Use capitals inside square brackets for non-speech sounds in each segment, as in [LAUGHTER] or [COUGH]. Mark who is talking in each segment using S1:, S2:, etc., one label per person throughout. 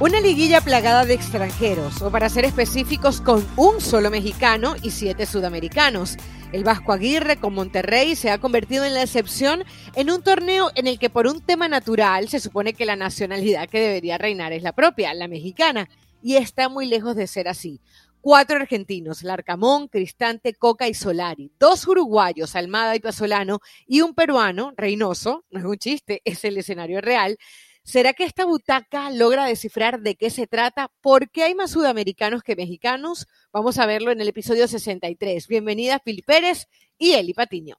S1: Una liguilla plagada de extranjeros, o para ser específicos, con un solo mexicano y siete sudamericanos. El Vasco Aguirre con Monterrey se ha convertido en la excepción en un torneo en el que por un tema natural se supone que la nacionalidad que debería reinar es la propia, la mexicana, y está muy lejos de ser así. Cuatro argentinos, Larcamón, Cristante, Coca y Solari. Dos uruguayos, Almada y Pasolano, y un peruano, Reynoso, no es un chiste, es el escenario real, ¿Será que esta butaca logra descifrar de qué se trata? ¿Por qué hay más sudamericanos que mexicanos? Vamos a verlo en el episodio 63. Bienvenida Fili Pérez y Eli Patiño.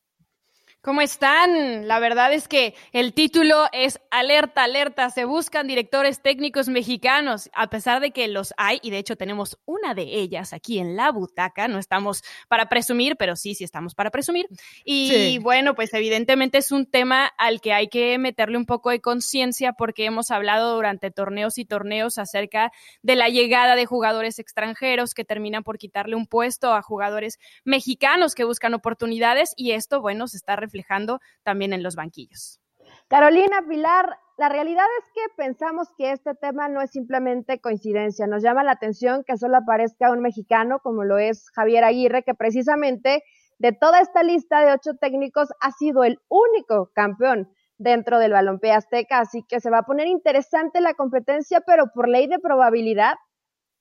S2: ¿Cómo están? La verdad es que el título es Alerta, alerta, se buscan directores técnicos mexicanos, a pesar de que los hay, y de hecho tenemos una de ellas aquí en la butaca, no estamos para presumir, pero sí, sí estamos para presumir. Y bueno, pues evidentemente es un tema al que hay que meterle un poco de conciencia porque hemos hablado durante torneos y torneos acerca de la llegada de jugadores extranjeros que terminan por quitarle un puesto a jugadores mexicanos que buscan oportunidades y esto, bueno, se está reflejando también en los banquillos.
S3: Carolina Pilar, la realidad es que pensamos que este tema no es simplemente coincidencia. Nos llama la atención que solo aparezca un mexicano como lo es Javier Aguirre, que precisamente de toda esta lista de ocho técnicos ha sido el único campeón dentro del balompié azteca, así que se va a poner interesante la competencia, pero por ley de probabilidad,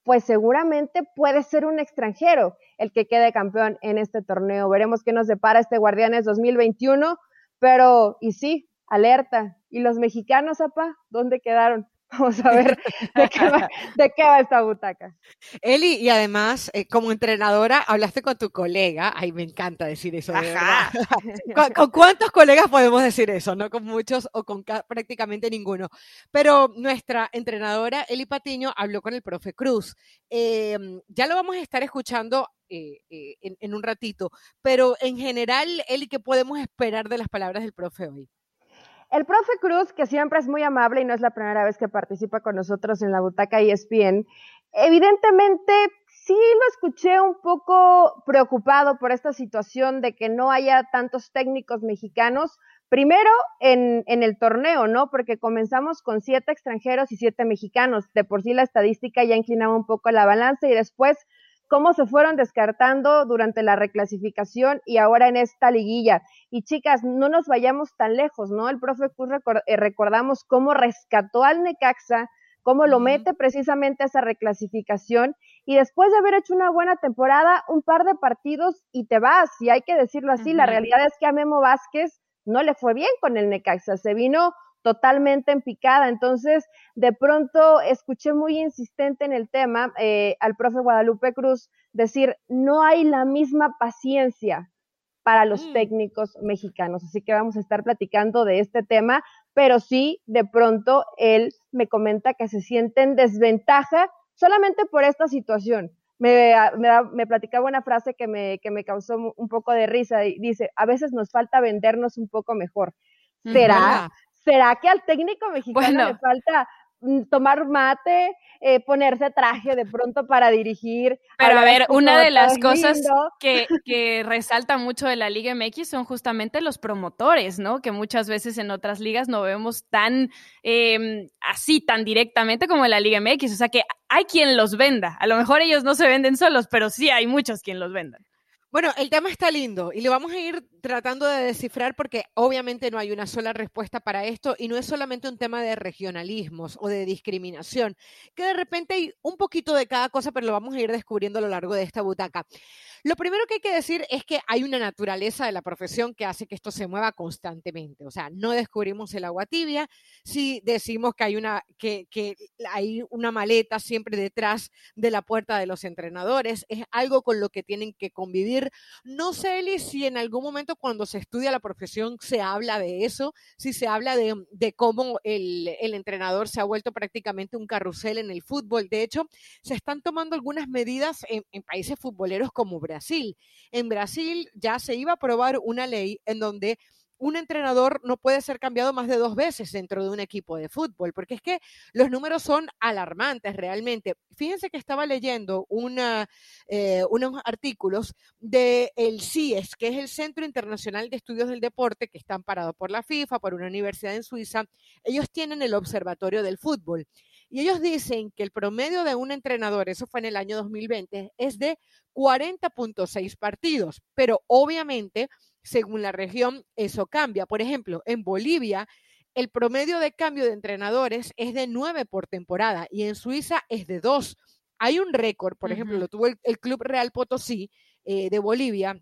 S3: pues seguramente puede ser un extranjero el que quede campeón en este torneo. Veremos qué nos depara este Guardianes 2021, pero y sí, alerta. ¿Y los mexicanos, apa? ¿Dónde quedaron? Vamos a ver [LAUGHS] de qué va, esta butaca.
S1: Eli, y además, eh, como entrenadora, hablaste con tu colega. Ay, me encanta decir eso, de verdad. [LAUGHS] [LAUGHS] ¿Con, cuántos colegas podemos decir eso? No con muchos o con prácticamente ninguno. Pero nuestra entrenadora, Eli Patiño, habló con el profe Cruz. Em, ya lo vamos a estar escuchando eh, eh, en, en, un ratito. Pero en general, Eli, ¿qué podemos esperar de las palabras del profe hoy?
S3: El profe Cruz, que siempre es muy amable y no es la primera vez que participa con nosotros en la butaca ESPN, evidentemente sí lo escuché un poco preocupado por esta situación de que no haya tantos técnicos mexicanos, primero en, en, el torneo, ¿no? Porque comenzamos con siete extranjeros y siete mexicanos. De por sí la estadística ya inclinaba un poco la balanza y después cómo se fueron descartando durante la reclasificación y ahora en esta liguilla. Y chicas, no nos vayamos tan lejos, ¿no? El profe Cruz eh, recordamos cómo rescató al Necaxa, cómo lo mete precisamente a esa reclasificación y después de haber hecho una buena temporada, un par de partidos y te vas, y hay que decirlo así, la realidad es que a Memo Vázquez no le fue bien con el Necaxa, se vino totalmente en picada. Entonces, de pronto escuché muy insistente en el tema eh, al profe Guadalupe Cruz decir, no hay la misma paciencia para los mm. técnicos mexicanos. Así que vamos a estar platicando de este tema, pero sí, de pronto él me comenta que se siente en desventaja solamente por esta situación. Me, me, platicaba una frase que me, que me causó un poco de risa y dice, a veces nos falta vendernos un poco mejor. ¿Será? ¿Será que al técnico mexicano le falta mm, tomar mate, eh, ponerse traje de pronto para dirigir.
S2: Pero a ver, una de las cosas que, [LAUGHS] que, resalta mucho de la Liga MX son justamente los promotores, ¿no? Que muchas veces en otras ligas no vemos tan em, así, tan directamente como en la Liga MX. O sea que hay quien los venda. A lo mejor ellos no se venden solos, pero sí hay muchos quien los vendan.
S1: Bueno, el tema está lindo y lo vamos a ir tratando de descifrar porque obviamente no hay una sola respuesta para esto y no es solamente un tema de regionalismos o de discriminación, que de repente hay un poquito de cada cosa, pero lo vamos a ir descubriendo a lo largo de esta butaca. Lo primero que hay que decir es que hay una naturaleza de la profesión que hace que esto se mueva constantemente. O sea, no descubrimos el agua tibia si decimos que hay una, que, que hay una maleta siempre detrás de la puerta de los entrenadores. Es algo con lo que tienen que convivir. No sé, Eli, si en algún momento cuando se estudia la profesión se habla de eso, si se habla de, cómo el, entrenador se ha vuelto prácticamente un carrusel en el fútbol. De hecho, se están tomando algunas medidas en, en países futboleros como Brasil. En Brasil ya se iba a aprobar una ley en donde un entrenador no puede ser cambiado más de dos veces dentro de un equipo de fútbol, porque es que los números son alarmantes realmente. Fíjense que estaba leyendo eh, unos artículos del el CIES, que es el Centro Internacional de Estudios del Deporte, que está amparado por la FIFA, por una universidad en Suiza. Ellos tienen el Observatorio del Fútbol Y ellos dicen que el promedio de un entrenador, eso fue en el año 2020, es de 40.6 partidos, pero obviamente, según la región, eso cambia. Por ejemplo, en Bolivia, el promedio de cambio de entrenadores es de 9 por temporada y en Suiza es de 2. Hay un récord, por ejemplo, lo tuvo el, Club Real Potosí eh, de Bolivia,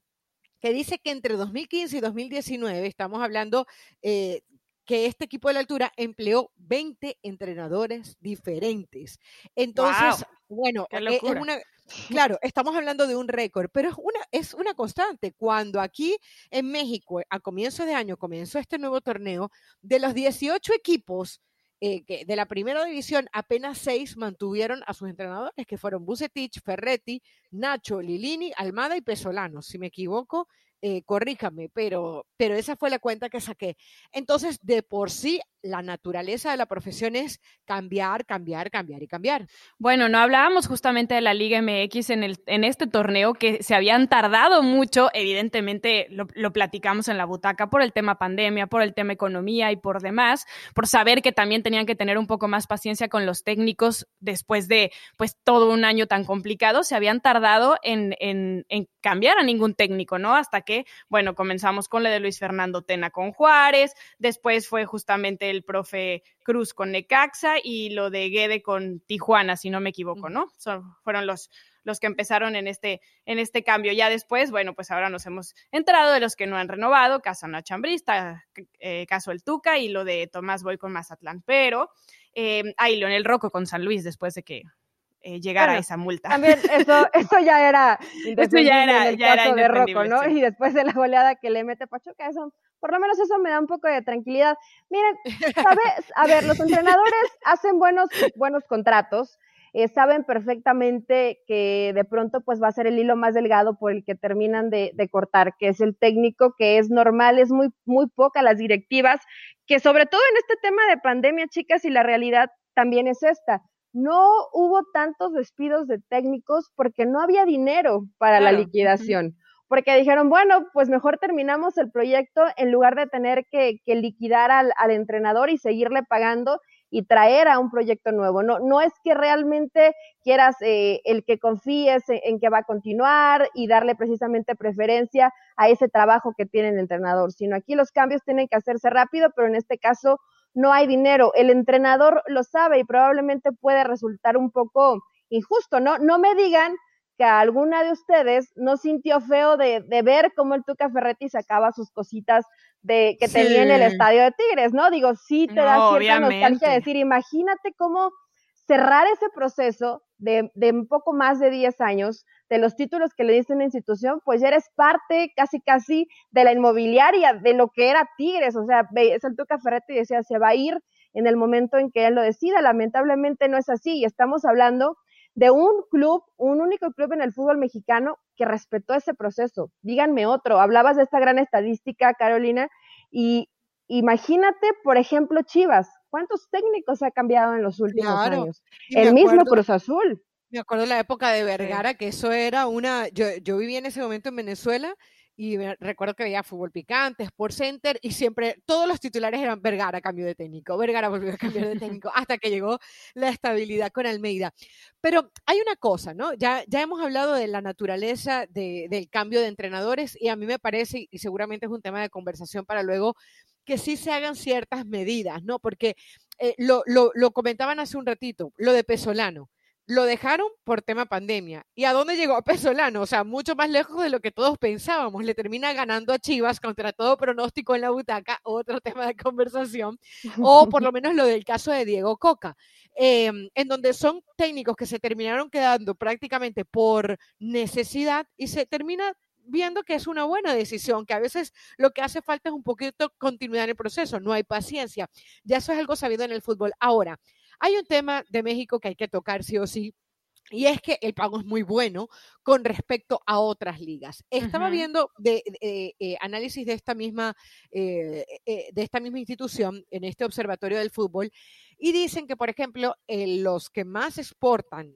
S1: que dice que entre 2015 y 2019, estamos hablando eh, que este equipo de la altura empleó 20 entrenadores diferentes. Entonces, bueno, e, es una, [LAUGHS] claro, estamos hablando de un récord, pero es una, es una constante. Cuando aquí en México, a comienzo de año, comenzó este nuevo torneo, de los 18 equipos eh, que de la primera división, apenas seis mantuvieron a sus entrenadores, que fueron Bucetich, Ferretti, Nacho, Lilini, Almada y Pesolano. Si me equivoco, eh, corríjame, pero, pero esa fue la cuenta que saqué. Entonces, de por sí, la naturaleza de la profesión es cambiar, cambiar, cambiar y cambiar.
S2: Bueno, no hablábamos justamente de la Liga MX en, el, en este torneo, que se habían tardado mucho, evidentemente lo, platicamos en la butaca por el tema pandemia, por el tema economía y por demás, por saber que también tenían que tener un poco más paciencia con los técnicos después de pues todo un año tan complicado, se habían tardado en, en, en cambiar a ningún técnico, ¿no? Hasta que, bueno, comenzamos con la de Luis Fernando Tena con Juárez, después fue justamente el profe Cruz con Necaxa y lo de Guede con Tijuana, si no me equivoco, ¿no? Son, fueron los, los que empezaron en este, en este cambio. Ya después, bueno, pues ahora nos hemos enterado de los que no han renovado, caso Nachambrista, eh, caso El Tuca y lo de Tomás Boy con Mazatlán, pero eh, ahí Leonel Rocco con San Luis después de que eh, llegar a esa multa.
S3: También eso, [LAUGHS] eso ya era eso ya era, el caso de Rocco, ¿no? Y después de la goleada que le mete Pachuca, eso, por lo menos eso me da un poco de tranquilidad. Miren, ¿sabes? A ver, los entrenadores [LAUGHS] hacen buenos, buenos contratos, eh, saben perfectamente que de pronto pues va a ser el hilo más delgado por el que terminan de, de, cortar, que es el técnico, que es normal, es muy, muy poca las directivas, que sobre todo en este tema de pandemia, chicas, y la realidad también es esta no hubo tantos despidos de técnicos porque no había dinero para la liquidación. Porque dijeron, bueno, pues mejor terminamos el proyecto en lugar de tener que, liquidar al, entrenador y seguirle pagando y traer a un proyecto nuevo. No, no es que realmente quieras eh, el que confíes en, que va a continuar y darle precisamente preferencia a ese trabajo que tiene el entrenador, sino aquí los cambios tienen que hacerse rápido, pero en este caso no hay dinero. El entrenador lo sabe y probablemente puede resultar un poco injusto, ¿no? No me digan que alguna de ustedes no sintió feo de, ver cómo el Tuca Ferretti sacaba sus cositas de que tenía en el estadio de Tigres, ¿no? Digo, sí te da cierta nostalgia decir, imagínate cómo cerrar ese proceso de, de, un poco más de 10 años, de los títulos que le diste a una institución, pues ya eres parte casi casi de la inmobiliaria, de lo que era Tigres, o sea, es el Tuca Ferretti decía, se va a ir en el momento en que él lo decida, lamentablemente no es así, y estamos hablando de un club, un único club en el fútbol mexicano que respetó ese proceso. Díganme otro, hablabas de esta gran estadística, Carolina, y imagínate, por ejemplo, Chivas, ¿cuántos técnicos ha cambiado en los últimos años? El mismo Cruz Azul.
S1: Me acuerdo de la época de Vergara, que eso era una, yo, yo viví en ese momento en Venezuela y recuerdo que veía fútbol picante, Sport Center y siempre todos los titulares eran Vergara cambio de técnico, Vergara volvió a cambiar de técnico [LAUGHS] hasta que llegó la estabilidad con Almeida. Pero hay una cosa, ¿no? Ya, ya hemos hablado de la naturaleza de, del cambio de entrenadores y a mí me parece, y seguramente es un tema de conversación para luego, que sí se hagan ciertas medidas, ¿no? Porque eh, lo, lo, lo comentaban hace un ratito, lo de Pesolano lo dejaron por tema pandemia. ¿Y a dónde llegó [LAUGHS] Pesolano? O sea, mucho más lejos de lo que todos pensábamos. Le termina ganando a Chivas contra todo pronóstico en la butaca, otro [LAUGHS] tema de conversación, o por lo [LAUGHS] menos lo del caso de Diego Coca, em, en donde son técnicos que se terminaron quedando prácticamente por necesidad y se termina viendo que es una buena decisión, que a veces lo que hace falta es un poquito continuidad en el proceso, no hay paciencia. Ya eso es algo sabido en el fútbol. Ahora, hay un tema de México que hay que tocar sí o sí, y es que el pago es muy bueno con respecto a otras ligas. Estaba viendo de, eh, análisis de esta misma eh, eh, de esta misma institución en este observatorio del fútbol y dicen que, por ejemplo, los que más exportan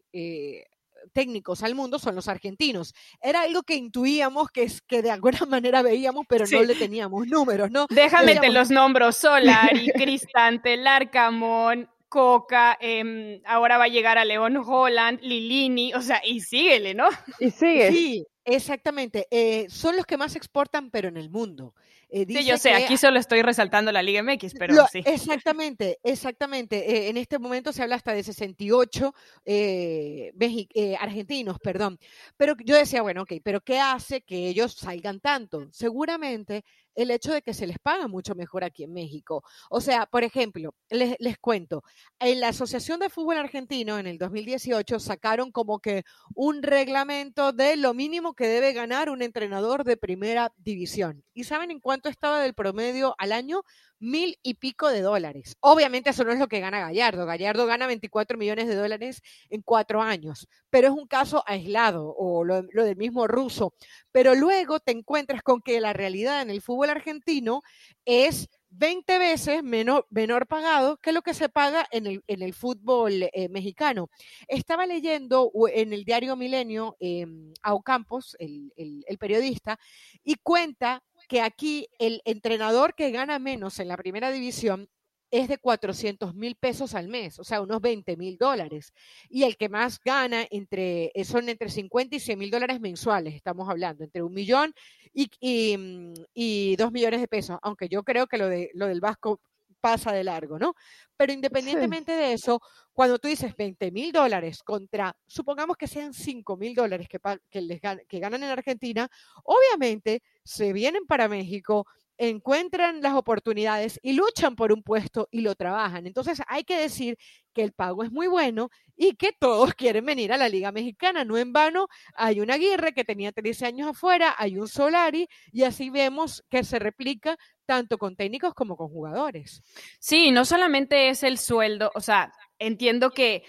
S1: técnicos al mundo son los argentinos. Era algo que intuíamos, que es que de alguna [LAUGHS] manera veíamos, pero no le teníamos números, ¿no?
S2: Déjame te los nombros, Solari, [LAUGHS] Cristante, Larcamón, Coca, em, ahora va a llegar a León Holland, Lilini, o sea, y síguele, ¿no?
S3: Y sigue.
S1: Sí, exactamente. Eh, son los que más exportan, pero en el mundo.
S2: Eh, sí, yo sé, aquí solo estoy resaltando la Liga MX, pero sí.
S1: Exactamente, exactamente. Eh, en este momento se habla hasta de 68 eh, argentinos, perdón. Pero yo decía, bueno, ok, pero ¿qué hace que ellos salgan tanto? Seguramente el hecho de que se les paga mucho mejor aquí en México. O sea, por ejemplo, les, les, cuento, en la Asociación de Fútbol Argentino en el 2018 sacaron como que un reglamento de lo mínimo que debe ganar un entrenador de primera división. ¿Y saben en cuánto estaba del promedio al año? mil y pico de dólares. Obviamente eso no es lo que gana Gallardo. Gallardo gana 24 millones de dólares en cuatro años, pero es un caso aislado o lo, del mismo ruso. Pero luego te encuentras con que la realidad en el fútbol argentino es 20 veces menor, pagado que lo que se paga en el, en el fútbol eh, mexicano. Estaba leyendo en el diario Milenio eh, a Ocampos, el, el periodista, y cuenta que aquí el entrenador que gana menos en la primera división es de 400 mil pesos al mes, o sea, unos 20 mil dólares. Y el que más gana entre, eh, son entre 50 y 100 mil dólares mensuales, estamos hablando, entre un millón y, y, dos millones de pesos, aunque yo creo que lo, de, lo del Vasco pasa de largo, ¿no? Pero independientemente de eso, cuando tú dices 20 mil dólares contra, supongamos que sean 5 mil dólares que, que ganan en Argentina, obviamente se vienen para México, encuentran las oportunidades y luchan por un puesto y lo trabajan. Entonces hay que decir que el pago es muy bueno y que todos [LAUGHS] quieren venir a la Liga Mexicana. No en vano, hay un Aguirre que tenía 13 años afuera, hay un Solari y así vemos que se replica tanto con técnicos como con jugadores.
S2: Sí, no solamente es el sueldo, o sea, entiendo que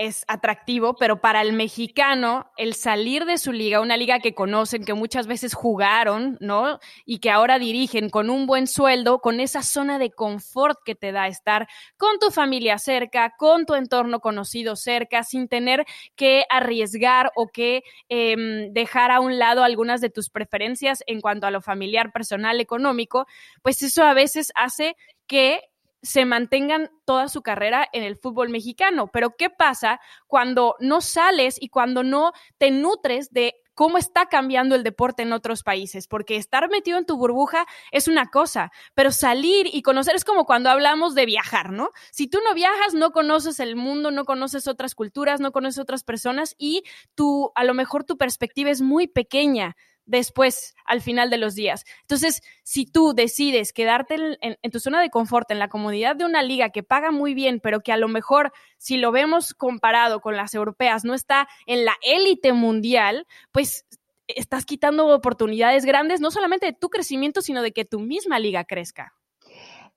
S2: es atractivo, pero para el mexicano, el salir de su liga, una liga que conocen, que muchas veces jugaron, ¿no? Y que ahora dirigen con un buen sueldo, con esa zona de confort que te da estar con tu familia cerca, con tu entorno conocido cerca, sin tener que arriesgar o que em, dejar a un lado algunas de tus preferencias en cuanto a lo familiar, personal, económico, pues eso a veces hace que se mantengan toda su carrera en el fútbol mexicano. Pero ¿qué pasa cuando no sales y cuando no te nutres de cómo está cambiando el deporte en otros países, porque estar metido en tu burbuja es una cosa, pero salir y conocer es como cuando hablamos de viajar, ¿no? Si tú no viajas, no conoces el mundo, no conoces otras culturas, no conoces otras personas y tú, a lo mejor tu perspectiva es muy pequeña después, al final de los días. Entonces, si tú decides quedarte en, tu zona de confort, en la comodidad de una liga que paga muy bien, pero que a lo mejor, si lo vemos comparado con las europeas, no está en la élite mundial, pues estás quitando oportunidades grandes, no solamente de tu crecimiento, sino de que tu misma liga crezca.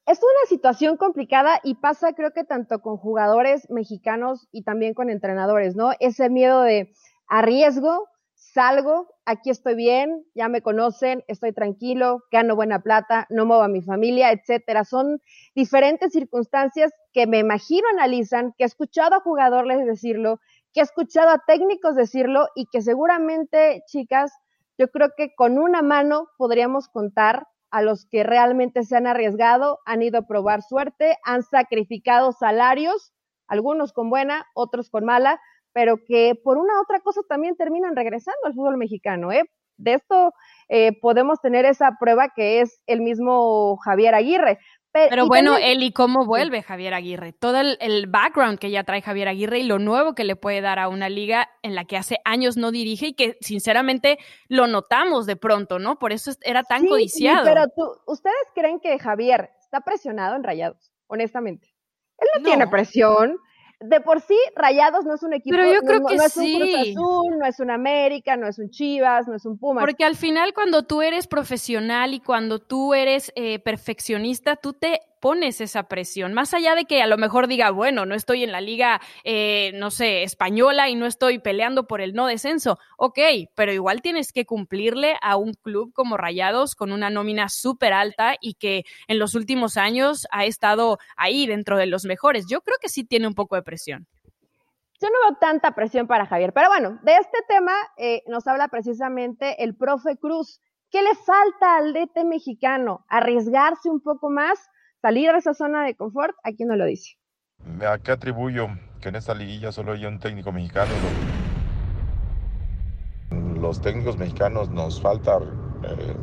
S3: Es una situación complicada y pasa creo que tanto con jugadores mexicanos y también con entrenadores, ¿no? Ese miedo de arriesgo, salgo, aquí estoy bien, ya me conocen, estoy tranquilo, gano buena plata, no muevo a mi familia, etcétera. Son diferentes circunstancias que me imagino analizan, que he escuchado a jugadores decirlo, que he escuchado a técnicos decirlo y que seguramente, chicas, yo creo que con una mano podríamos contar a los que realmente se han arriesgado, han ido a probar suerte, han sacrificado salarios, algunos con buena, otros con mala, pero que por una otra cosa también terminan regresando al fútbol mexicano. ¿eh? De esto eh, podemos tener esa prueba que es el mismo Javier Aguirre.
S2: Pero, bueno, Eli, ¿cómo vuelve Javier Aguirre? Todo el, background que ya trae Javier Aguirre y lo nuevo que le puede dar a una liga en la que hace años no dirige y que sinceramente lo notamos de pronto, ¿no? Por eso era tan codiciado.
S3: Sí, pero tú, ¿ustedes creen que Javier está presionado en Rayados? Honestamente. Él no. tiene presión de por sí, Rayados no es un equipo.
S2: Pero yo creo que
S3: no
S2: es
S3: un Cruz Azul, no es un América, no es un Chivas, no es un Puma.
S2: Porque al final, cuando tú eres profesional y cuando tú eres eh, perfeccionista, tú te pones esa presión? Más allá de que a lo mejor diga, bueno, no estoy en la liga, eh, no sé, española y no estoy peleando por el no descenso. Ok, pero igual tienes que cumplirle a un club como Rayados con una nómina súper alta y que en los últimos años ha estado ahí dentro de los mejores. Yo creo que sí tiene un poco de presión.
S3: Yo no veo tanta presión para Javier, pero bueno, de este tema eh, nos habla precisamente el profe Cruz. ¿Qué le falta al DT mexicano? ¿Arriesgarse un poco más? Salir de esa zona de confort, aquí no lo dice.
S4: ¿A qué atribuyo que en esta liguilla solo hay un técnico mexicano? Los técnicos mexicanos nos falta eh,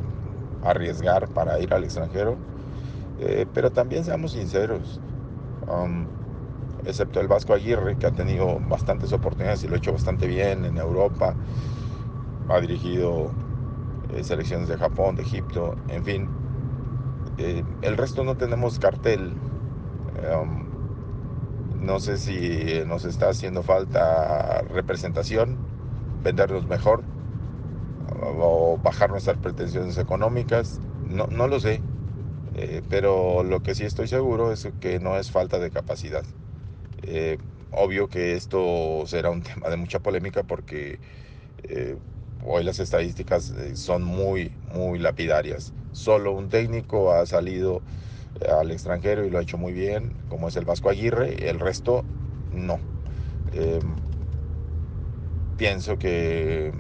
S4: arriesgar para ir al extranjero, eh, pero también seamos sinceros, um, excepto el Vasco Aguirre, que ha tenido bastantes oportunidades y lo ha hecho bastante bien en Europa, ha dirigido eh, selecciones de Japón, de Egipto, en fin, el resto no tenemos cartel. Um, no sé si nos está haciendo falta representación, vendernos mejor o bajar nuestras pretensiones económicas. No, lo sé, eh, pero lo que sí estoy seguro es que no es falta de capacidad. Eh, obvio que esto será un [LAUGHS] tema de mucha polémica porque eh, hoy las estadísticas son muy, muy lapidarias. Solo un técnico ha salido al extranjero y lo ha hecho muy bien, como es el Vasco Aguirre, el resto no. Em, pienso que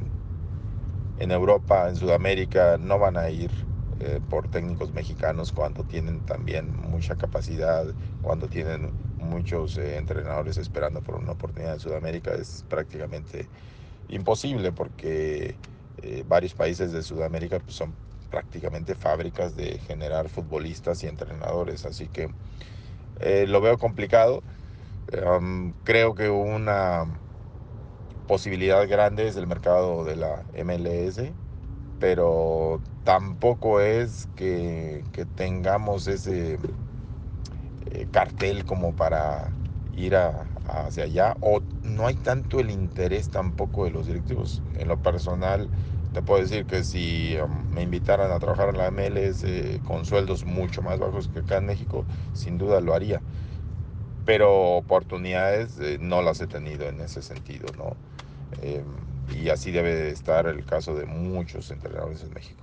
S4: en Europa, en Sudamérica, no van a ir eh, por técnicos mexicanos cuando tienen también mucha capacidad, cuando tienen muchos eh, entrenadores esperando por una oportunidad en Sudamérica, es prácticamente imposible porque eh, varios países de Sudamérica pues, son prácticamente fábricas de generar futbolistas y entrenadores, así que eh, lo veo complicado. creo que una posibilidad grande es el mercado de la MLS, pero tampoco es que, tengamos ese eh, cartel como para ir hacia allá, o no hay tanto el interés tampoco de los directivos. En lo personal, te puedo decir que si um, me invitaran a trabajar en la MLS con sueldos mucho más bajos que acá en México, sin duda lo haría. Pero oportunidades eh, no las he tenido en ese sentido, ¿no? Em, y así debe estar el caso de muchos entrenadores en México.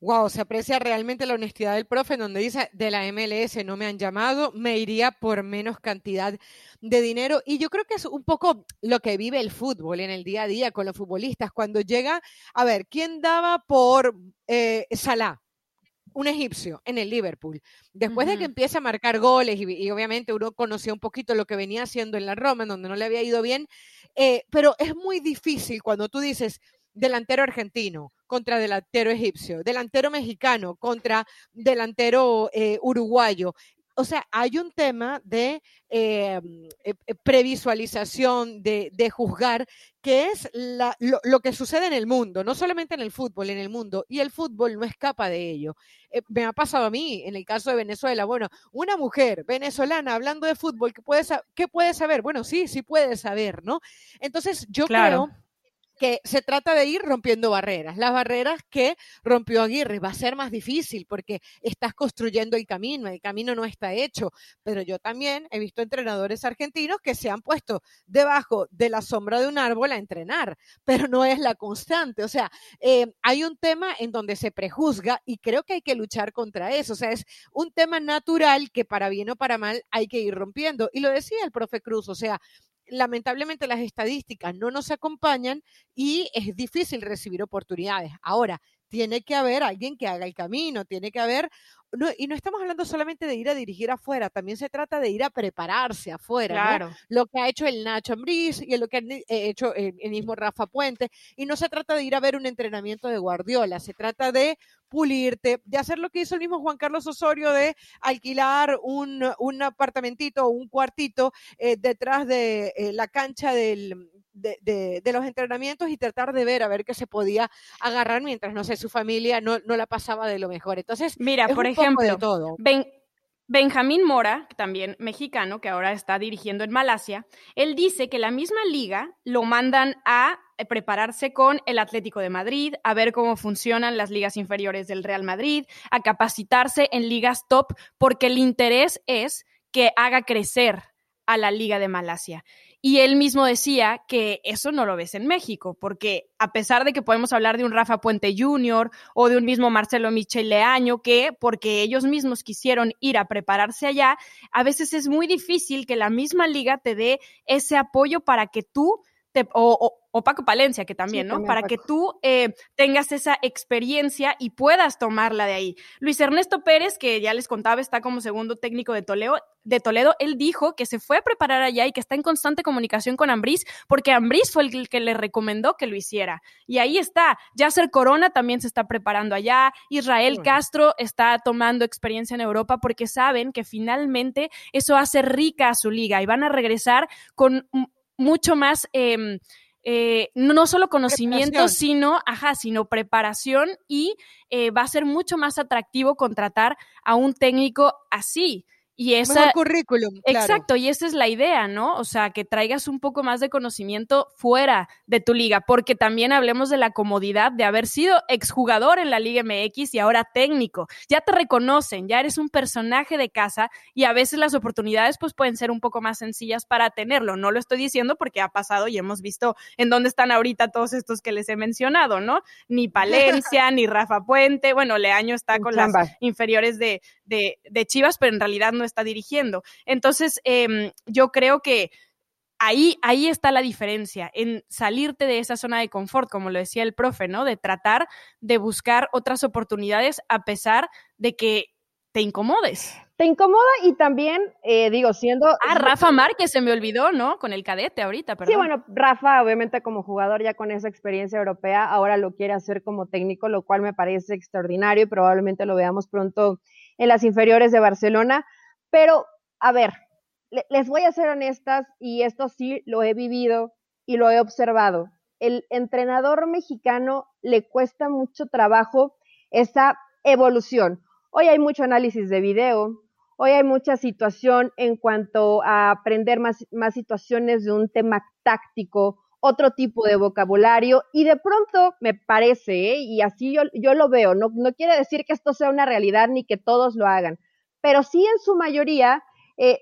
S1: Wow, se aprecia realmente la honestidad del profe en donde dice de la MLS no me han llamado, me iría por menos cantidad de dinero. Y yo creo que es un poco lo que vive el fútbol en el día a día con los futbolistas. Cuando llega, a ver, ¿quién daba por eh, Salah? un egipcio en el Liverpool. Después de que empieza a marcar goles y, obviamente uno conocía un poquito lo que venía haciendo en la Roma, en donde no le había ido bien, eh, pero es muy difícil cuando tú dices delantero argentino contra delantero egipcio, delantero mexicano contra delantero eh, uruguayo o sea, hay un tema de em, eh, eh, previsualización, de, juzgar, que es lo, que sucede en el mundo, no solamente en el fútbol, en el mundo, y el fútbol no escapa de ello. Me ha pasado a mí, en el caso de Venezuela, bueno, una mujer venezolana hablando de fútbol, ¿qué puede, qué puede saber? Bueno, sí, sí puede saber, ¿no? Entonces, yo creo que se trata de ir rompiendo barreras. Las barreras que rompió Aguirre va a ser más difícil porque estás construyendo el camino, el camino no está hecho. Pero yo también he visto entrenadores argentinos que se han puesto debajo de la sombra de un árbol a entrenar, pero no es la constante. O sea, eh, hay un tema en donde se prejuzga y creo que hay que luchar contra eso. O sea, es un tema natural que para bien o para mal hay que ir rompiendo. Y lo decía el profe Cruz, o sea, lamentablemente las estadísticas no nos acompañan y es difícil recibir oportunidades. Ahora, tiene que haber alguien que haga el camino, tiene que haber y no estamos hablando solamente de ir a dirigir afuera, también se trata de ir a prepararse afuera, claro. Lo que ha hecho el Nacho Ambriz y lo que ha eh, hecho el, mismo Rafa Puente. Y no se trata de ir a ver un entrenamiento de Guardiola, se trata de pulirte, de hacer lo que hizo el mismo Juan Carlos Osorio, de alquilar un, un apartamentito o un cuartito eh, detrás de eh, la cancha del, de, los entrenamientos y tratar de ver a ver qué se podía agarrar mientras, no sé, su familia no, no la pasaba de lo mejor. Entonces,
S2: mira, por ejemplo, todo. Benjamín Mora, también mexicano, que ahora está dirigiendo en Malasia, él dice que la misma liga lo mandan a eh, prepararse con el Atlético de Madrid, a ver cómo funcionan las ligas inferiores del Real Madrid, a capacitarse en ligas top, porque el interés es que haga crecer a la Liga de Malasia. Y él mismo decía que eso no lo ves en México, porque a pesar de que podemos hablar de un Rafa Puente Jr. o de un mismo Marcelo Michel Leaño, que porque ellos mismos quisieron ir a prepararse allá, a veces es muy difícil que la misma liga te dé ese apoyo para que tú te, o, Paco Palencia, que también, ¿no? Para que tú eh, tengas esa experiencia y puedas tomarla de ahí. Luis Ernesto Pérez, que ya les contaba, está como segundo técnico de Toledo, de Toledo, él dijo que se fue a preparar allá y que está en constante comunicación con Ambriz, porque Ambriz fue el que le recomendó que lo hiciera. Y ahí está. Yasser Corona también se está preparando allá. Israel Castro está tomando experiencia en Europa porque saben que finalmente eso hace rica a su liga y van a regresar con mucho más. Em, eh, no solo conocimiento, sino, ajá, sino preparación y eh, va a ser mucho más atractivo contratar a un técnico así. Y esa,
S1: currículum.
S2: Exacto, y esa es la idea, ¿no? O sea, que traigas un poco más de conocimiento fuera de tu liga, porque también hablemos de la comodidad de haber sido exjugador en la Liga MX y ahora técnico. Ya te reconocen, ya eres un personaje de casa y a veces las oportunidades pues pueden ser un poco más sencillas para tenerlo. No lo estoy diciendo porque ha pasado y hemos visto en dónde están ahorita todos estos que les he mencionado, ¿no? Ni Palencia, [LAUGHS] ni Rafa Puente, bueno, Leaño está con las inferiores de, de, de Chivas, pero en realidad no está dirigiendo. Entonces, em, yo creo que ahí, ahí está la diferencia, en salirte de esa zona de confort, como lo decía el profe, ¿no? De tratar de buscar otras oportunidades a pesar de que te incomodes.
S3: Te incomoda y también, eh, digo, siendo...
S2: Ah, Rafa Márquez se me olvidó, ¿no? Con el cadete ahorita, perdón.
S3: Sí, bueno, Rafa, obviamente como jugador ya con esa experiencia europea, ahora lo quiere hacer como técnico, lo cual me parece extraordinario y probablemente lo veamos pronto en las inferiores de Barcelona. Pero, a ver, les voy a ser honestas y esto sí lo he vivido y lo he observado. El entrenador mexicano le cuesta mucho trabajo esa evolución. Hoy hay mucho análisis de video, hoy hay mucha situación en cuanto a aprender más, situaciones de un tema táctico, otro tipo de vocabulario y de pronto me parece, ¿eh? y así yo, yo lo veo, no quiere decir que esto sea una realidad ni que todos lo hagan, pero sí en su mayoría eh,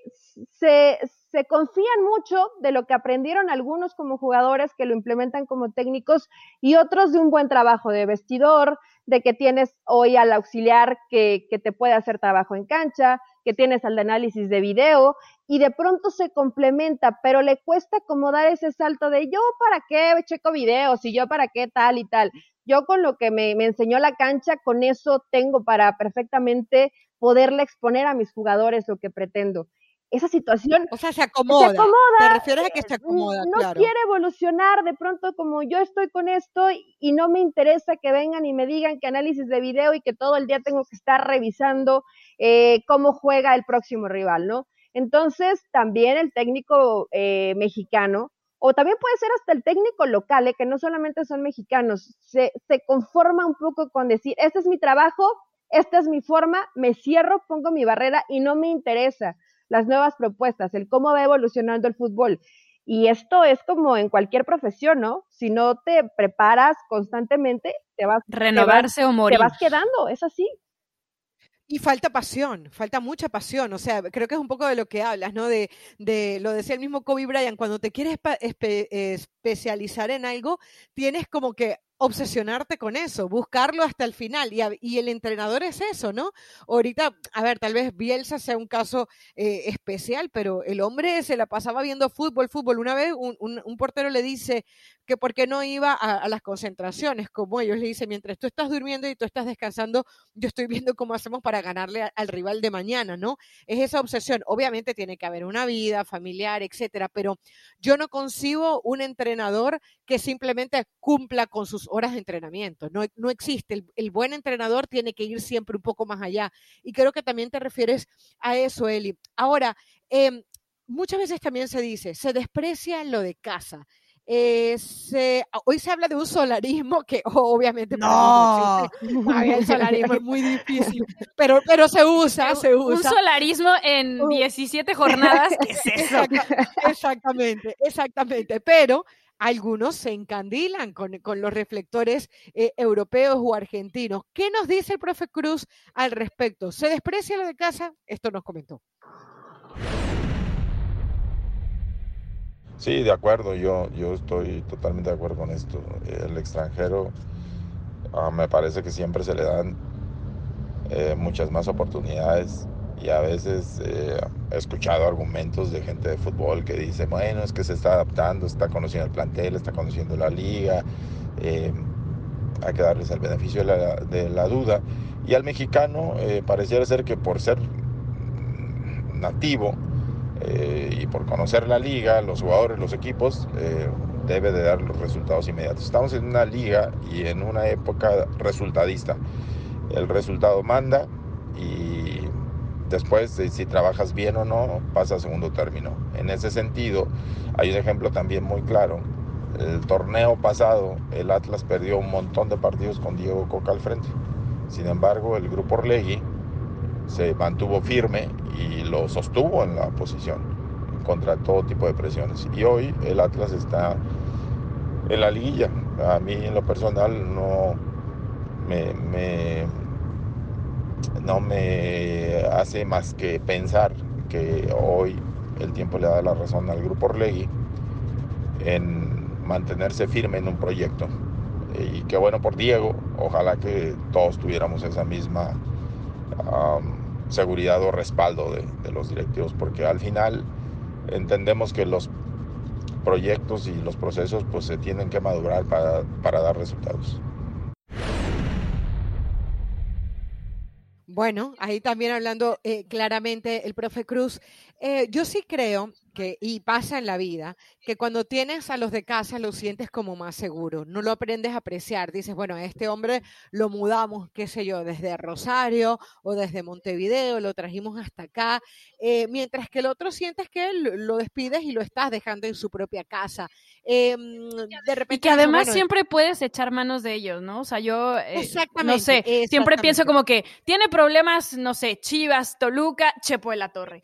S3: se, se, confían mucho de lo que aprendieron algunos como jugadores que lo implementan como técnicos y otros de un buen trabajo de vestidor, de que tienes hoy al auxiliar que, que te puede hacer trabajo en cancha, que tienes al de análisis de video y de pronto se complementa, pero le cuesta como dar ese salto de yo para qué checo videos y yo para qué tal y tal. Yo con lo que me, me enseñó la cancha, con eso tengo para perfectamente poderle exponer a mis jugadores lo que pretendo. Esa situación.
S1: O sea, se acomoda. Se acomoda. Te refieres a que se acomoda.
S3: No quiere evolucionar de pronto como yo estoy con esto y no me interesa que vengan y me digan que análisis de video y que todo el día tengo que estar revisando eh, cómo juega el próximo rival, ¿no? Entonces, también el técnico eh, mexicano, o también puede ser hasta el técnico local, eh, que no solamente son mexicanos, se, se conforma un poco con decir, este es mi trabajo, esta es mi forma, me cierro, pongo mi barrera y no me interesa las nuevas propuestas, el cómo va evolucionando el fútbol. Y esto es como en cualquier profesión, ¿no? Si no te preparas constantemente, te vas
S2: renovarse o morir.
S3: Te vas quedando, es así.
S1: Y falta pasión, falta mucha pasión. O sea, creo que es un poco de lo que hablas, ¿no? De, de lo decía el mismo Kobe Bryant, cuando te quieres especializar en algo, tienes como que obsesionarte con eso, buscarlo hasta el final. Y, y, el entrenador es eso, ¿no? Ahorita, a ver, tal vez Bielsa sea un caso eh, especial, pero el hombre se la pasaba viendo fútbol, fútbol. Una vez un, un, portero le dice que por qué no iba a, las concentraciones, como ellos le dicen, mientras tú estás durmiendo y tú estás descansando, yo estoy viendo cómo hacemos para ganarle al rival de mañana, ¿no? Es esa obsesión. Obviamente tiene que haber una vida familiar, etcétera, pero yo no concibo un entrenador que simplemente cumpla con sus horas de entrenamiento. No, no existe. El, buen entrenador tiene que ir siempre un poco más allá. Y creo que también te refieres a eso, Eli. Ahora, em, muchas veces también se dice, se desprecia lo de casa. Eh, hoy se habla de un solarismo que [LAUGHS] obviamente
S2: no,
S1: el solarismo es muy difícil, [LAUGHS] pero, pero se usa, se usa.
S2: Un solarismo en 17 jornadas, ¿qué es eso?
S1: Exactamente, exactamente, pero algunos se encandilan con, los reflectores eh, europeos o argentinos. ¿Qué nos dice el profe Cruz al respecto? ¿Se desprecia lo de casa? Esto nos comentó.
S4: Sí, de acuerdo, yo, yo estoy totalmente de acuerdo con esto. El extranjero ah, me parece que siempre se le dan eh, muchas más oportunidades y a veces eh, he escuchado argumentos de gente de fútbol que dice, bueno, es que se está adaptando, está conociendo el plantel, está conociendo la liga, eh, hay que darles el beneficio de la, duda. Y al mexicano eh, pareciera ser que por ser nativo y por conocer la liga, los jugadores, los equipos, debe de dar los resultados inmediatos. Estamos en una liga y en una época resultadista. El resultado manda y Después, si trabajas bien o no, pasa a segundo término. En ese sentido, hay un ejemplo también muy claro. El torneo pasado, el Atlas perdió un montón de partidos con Diego Coca al frente. Sin embargo, el grupo Orlegui se mantuvo firme y lo sostuvo en la posición contra todo tipo de presiones. Y hoy el Atlas está en la liguilla. A mí en lo personal no me no me hace más que pensar que hoy el tiempo le da la razón al grupo Orlegui en mantenerse firme en un proyecto. Y qué bueno por Diego, ojalá que todos tuviéramos esa misma seguridad o respaldo de, los directivos, porque al final entendemos que los proyectos y los procesos pues se tienen que madurar para, para dar resultados.
S1: Bueno, ahí también hablando eh, claramente el profe Cruz, eh, yo sí creo que, y pasa en la vida, que cuando tienes a los de casa lo sientes como más seguro, no lo aprendes a apreciar, dices, bueno, este hombre lo mudamos, qué sé yo, desde Rosario o desde Montevideo, lo trajimos hasta acá, eh, mientras que el otro sientes que lo despides y lo estás dejando en su propia casa.
S2: Eh, de repente, y que además siempre puedes echar manos de ellos, ¿no? O sea, yo, eh, no sé, siempre pienso como que tiene problemas, no sé, Chivas, Toluca, Chepo de la Torre.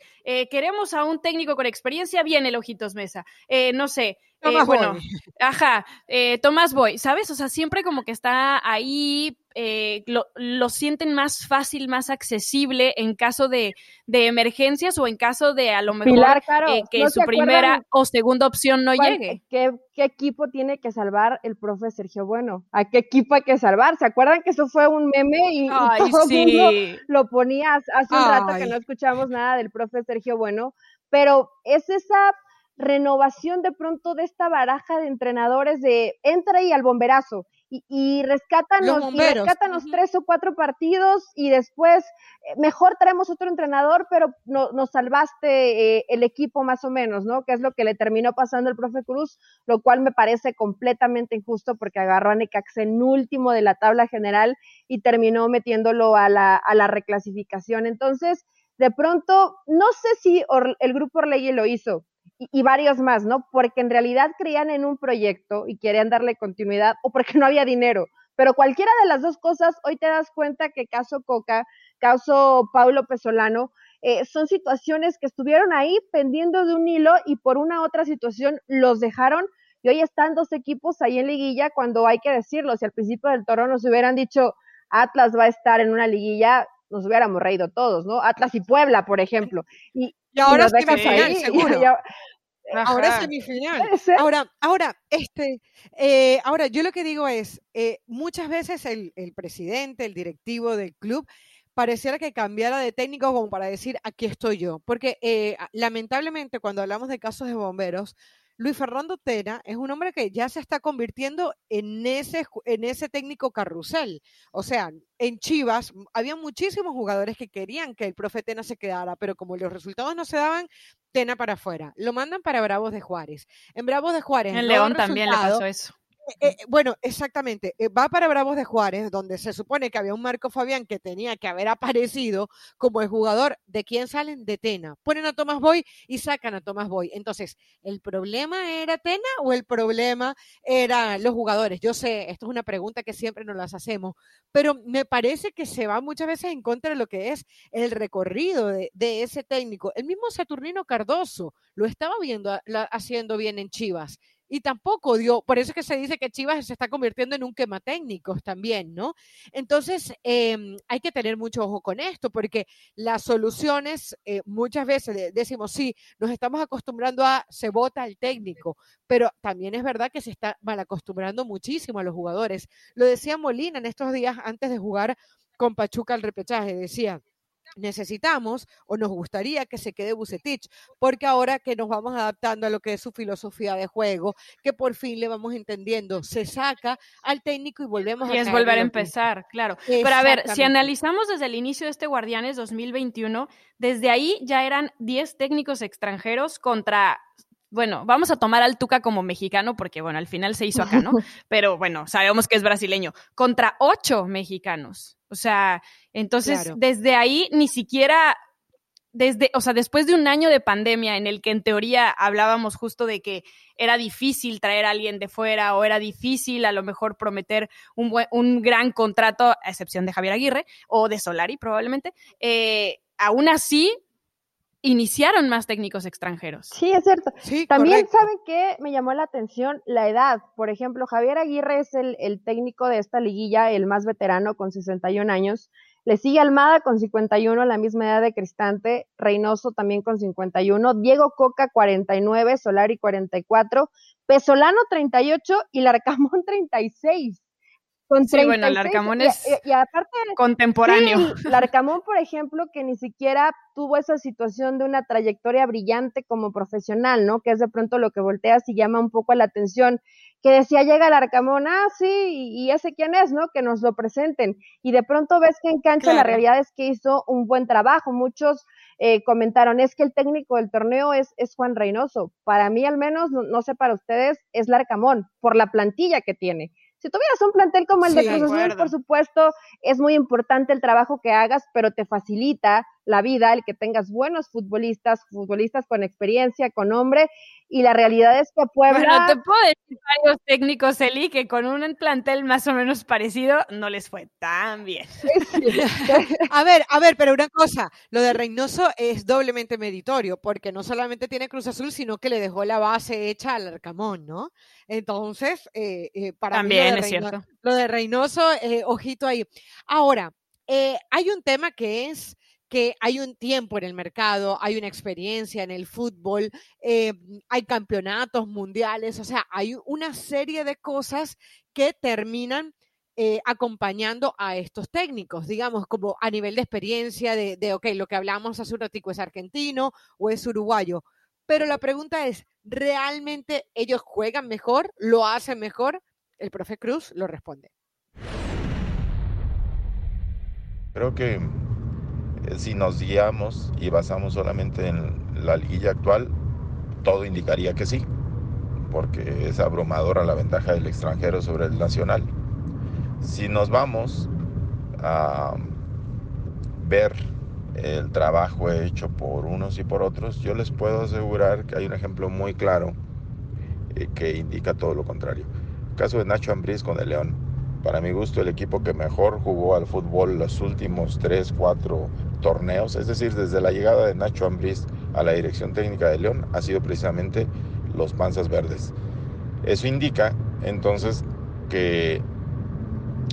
S2: queremos a un técnico con experiencia, viene el Ojitos Mesa. Eh, no sé, eh, bueno, ajá, eh, Tomás Boy, ¿sabes? O sea, siempre como que está ahí, eh, lo, sienten más fácil, más accesible en caso de, emergencias o en caso de a lo mejor que su primera o segunda opción no llegue.
S3: ¿qué, equipo tiene que salvar el profe Sergio Bueno? ¿A qué equipo hay que salvar? ¿Se acuerdan que eso fue un meme y, todo el mundo lo ponía hace un rato que no escuchamos nada del profe Sergio Bueno? Pero es esa renovación de pronto de esta baraja de entrenadores de entra ahí al bomberazo y, y rescátanos, y tres o cuatro partidos y después eh, mejor traemos otro entrenador, pero no, nos salvaste eh, el equipo más o menos, ¿no? Que es lo que le terminó pasando el profe Cruz, lo cual me parece completamente injusto porque agarró a Necax en último de la tabla general y terminó metiéndolo a la, a la reclasificación. Entonces, de pronto, no sé si el grupo Orlegui lo hizo, y, varios más, ¿no? Porque en realidad creían en un proyecto y querían darle continuidad o porque [LAUGHS] no había dinero. Pero cualquiera de las dos cosas, hoy te das cuenta que caso Coca, caso Paulo Pesolano, eh, son situaciones que estuvieron ahí pendiendo de un hilo y por una otra situación los dejaron y hoy están dos equipos ahí en liguilla cuando hay que decirlo. Si al principio del toro nos hubieran dicho Atlas va a estar en una liguilla, nos hubiéramos reído todos, ¿no? Atlas y Puebla, por ejemplo. Y,
S1: ahora es semifinal, [LAUGHS] ahora es semifinal. Ahora, ahora, este, eh, ahora yo lo que digo es, eh, muchas veces el, el, presidente, el directivo del club, pareciera que cambiara de técnico como para decir, aquí estoy yo. Porque eh, lamentablemente cuando hablamos de casos de bomberos, Luis Fernando Tena es un hombre que ya se está convirtiendo en ese, en ese técnico carrusel. O sea, en Chivas había muchísimos jugadores que querían que el profe Tena se quedara, pero como los resultados no se daban, Tena para afuera. Lo mandan para Bravos de Juárez. En Bravos de Juárez.
S2: En León también le pasó eso.
S1: Eh, eh, bueno, exactamente. Eh, va para Bravos de Juárez, donde se supone que había un Marco Fabián que tenía que haber aparecido como el jugador de quién salen de Tena. Ponen a Tomás Boy y sacan a Tomás Boy. Entonces, ¿el problema era Tena o el problema eran los jugadores? Yo sé, esto es una pregunta que siempre nos las hacemos, pero me parece que se va muchas veces en contra de lo que es el recorrido de, ese técnico. El mismo Saturnino Cardoso lo estaba viendo haciendo bien en Chivas y tampoco dio, por eso es que se dice que Chivas se está convirtiendo en un quema técnicos también, ¿no? Entonces, em, hay que tener mucho ojo con esto, porque las soluciones, eh, muchas veces decimos, sí, nos estamos acostumbrando a, se vota el técnico, pero también es verdad que se está mal acostumbrando muchísimo a los jugadores. Lo decía Molina en estos días antes de jugar con Pachuca al repechaje, decía, necesitamos o nos gustaría que se quede Bucetich, porque ahora que nos vamos adaptando a lo que es su filosofía de juego, que por fin le vamos entendiendo, se saca al técnico y volvemos
S2: y
S1: a...
S2: es volver a empezar, claro. Pero a ver, si analizamos desde el inicio de este Guardianes 2021, desde ahí ya eran 10 técnicos extranjeros contra bueno, vamos a tomar al Tuca como mexicano porque, bueno, al final se hizo acá, ¿no? [LAUGHS] Pero bueno, sabemos que es brasileño, contra ocho mexicanos. O sea, entonces desde ahí ni siquiera, desde, o sea, después de un año de pandemia en el que en teoría hablábamos justo de que era difícil traer a alguien de fuera o era difícil a lo mejor prometer un, buen, un gran contrato, a excepción de Javier Aguirre o de Solari probablemente, eh, aún así iniciaron más técnicos extranjeros.
S3: Sí, es cierto. También saben que me llamó la atención la edad. Por ejemplo, Javier Aguirre es el, el, técnico de esta liguilla, el más veterano con 61 años. Le sigue Almada con 51, la misma edad de Cristante, Reynoso también con 51, Diego Coca 49, Solari 44, Pesolano 38 y Larcamón [LAUGHS] 36
S2: sí, bueno, el es y, aparte, contemporáneo.
S3: Sí, Larcamón, por ejemplo, que ni siquiera tuvo esa situación de una trayectoria brillante como profesional, ¿no? Que es de pronto lo que volteas y llama un poco la atención, que decía, llega Larcamón, ah, sí, y, ese quién es, ¿no? Que nos lo presenten. Y de pronto ves que en cancha la realidad es que hizo un buen trabajo. Muchos eh, comentaron, es que el técnico del torneo es, es Juan Reynoso. Para mí, al menos, no, no sé para ustedes, es Larcamón, por la plantilla que tiene si tuvieras un plantel como el de Cruz Azul, por supuesto, es muy importante el trabajo que hagas, pero te facilita la vida el que tengas buenos futbolistas, futbolistas con experiencia, con nombre, y la realidad es que Puebla...
S2: Bueno, te puedo decir varios técnicos, Eli, que con un plantel más o menos parecido no les fue tan bien. [LAUGHS] [LAUGHS]
S1: a ver, a ver, pero una cosa, lo de Reynoso es doblemente meritorio, porque no solamente tiene Cruz Azul, sino que le dejó la base hecha al Arcamón, ¿no? Entonces, eh, eh, para
S2: También es cierto.
S1: Lo de Reynoso, eh, ojito ahí. Ahora, hay un tema que es que hay un tiempo en el mercado, hay una experiencia en el fútbol, eh, hay campeonatos mundiales, o sea, hay una serie de cosas que terminan eh, acompañando a estos técnicos, digamos, como a nivel de experiencia, de, de, ok, lo que hablamos hace un ratico es argentino o es uruguayo, pero la pregunta es, ¿realmente ellos juegan mejor? ¿Lo hacen mejor? El profe Cruz lo responde.
S4: Creo que si nos guiamos y basamos solamente en la liguilla actual, todo indicaría que sí, porque es abrumadora la ventaja del extranjero sobre el nacional. Si nos vamos a ver el trabajo hecho por unos y por otros, yo les puedo asegurar que hay un ejemplo muy claro eh, que indica todo lo contrario. El caso de Nacho Ambriz con el León. Para mi gusto, el equipo que mejor jugó al fútbol los últimos 3, 4 torneos, es decir, desde la llegada de Nacho Ambriz a la dirección técnica de León, ha sido precisamente los Panzas Verdes. Eso indica entonces que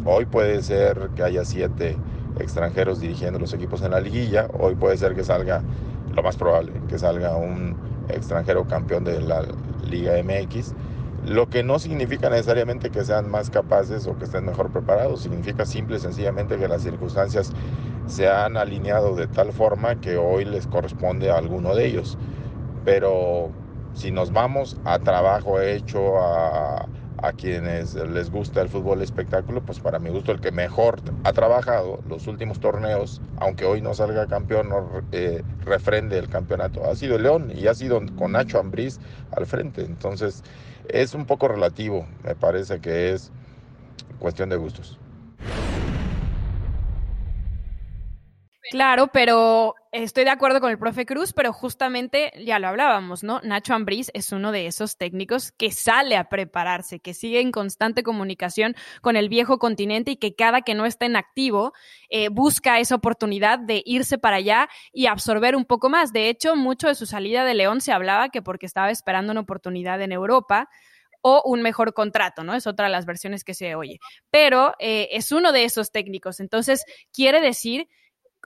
S4: hoy puede ser que haya siete extranjeros dirigiendo los equipos en la liguilla, hoy puede ser que salga, lo más probable, que salga un extranjero campeón de la Liga MX, lo que no significa necesariamente que sean más capaces o que estén mejor preparados, significa simple y sencillamente que las circunstancias se han alineado de tal forma que hoy les corresponde a alguno de ellos. Pero si nos vamos a trabajo hecho, a, quienes les gusta el fútbol espectáculo, pues para mi gusto el que mejor ha trabajado los últimos torneos, aunque hoy no salga campeón, no eh, refrende el campeonato, ha sido León y ha sido con Nacho Ambriz al frente. Entonces es un poco relativo, me parece que es cuestión de gustos.
S2: Claro, pero estoy de acuerdo con el profe Cruz, pero justamente ya lo hablábamos, ¿no? Nacho Ambriz es uno de esos técnicos que sale a prepararse, que sigue en constante comunicación con el viejo continente y que cada que no está en activo eh, busca esa oportunidad de irse para allá y absorber un poco más. De hecho, mucho de su salida de León se hablaba que porque estaba esperando una oportunidad en Europa o un mejor contrato, ¿no? Es otra de las versiones que se oye. Pero eh, es uno de esos técnicos. Entonces, quiere decir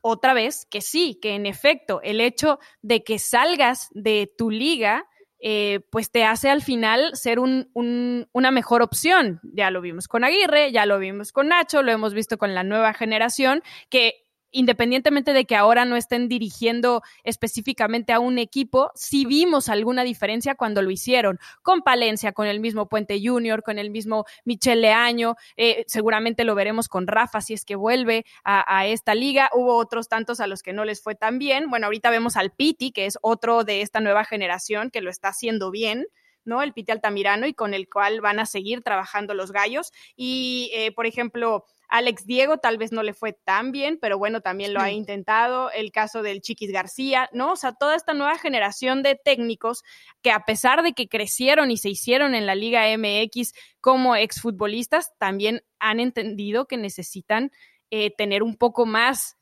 S2: otra vez que sí, que en efecto el hecho de que salgas de tu liga, eh, pues te hace al final ser un, una mejor opción. Ya lo vimos con Aguirre, ya lo vimos con Nacho, lo hemos visto con la nueva generación, que independientemente de que ahora no estén dirigiendo específicamente a un equipo, sí vimos alguna diferencia cuando lo hicieron, con Palencia, con el mismo Puente Junior, con el mismo Michel Leaño, eh, seguramente lo veremos con Rafa si es que vuelve a, esta liga, hubo otros tantos a los que no les fue tan bien, bueno, ahorita vemos al Piti, que es otro de esta nueva generación que lo está haciendo bien, ¿no? El Piti Altamirano y con el cual van a seguir trabajando los gallos. Y, eh, por ejemplo, Alex Diego tal vez no le fue tan bien, pero bueno, también lo ha intentado. El caso del Chiquis García, ¿no? O sea, toda esta nueva generación de técnicos que a pesar de que crecieron y se hicieron en la Liga MX como exfutbolistas, también han entendido que necesitan eh, tener un poco más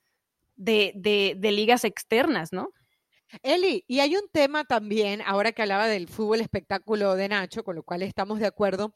S2: de, de, de ligas externas, ¿no?
S1: Eli, y hay un tema también, ahora que hablaba del fútbol espectáculo de Nacho, con lo cual estamos de acuerdo,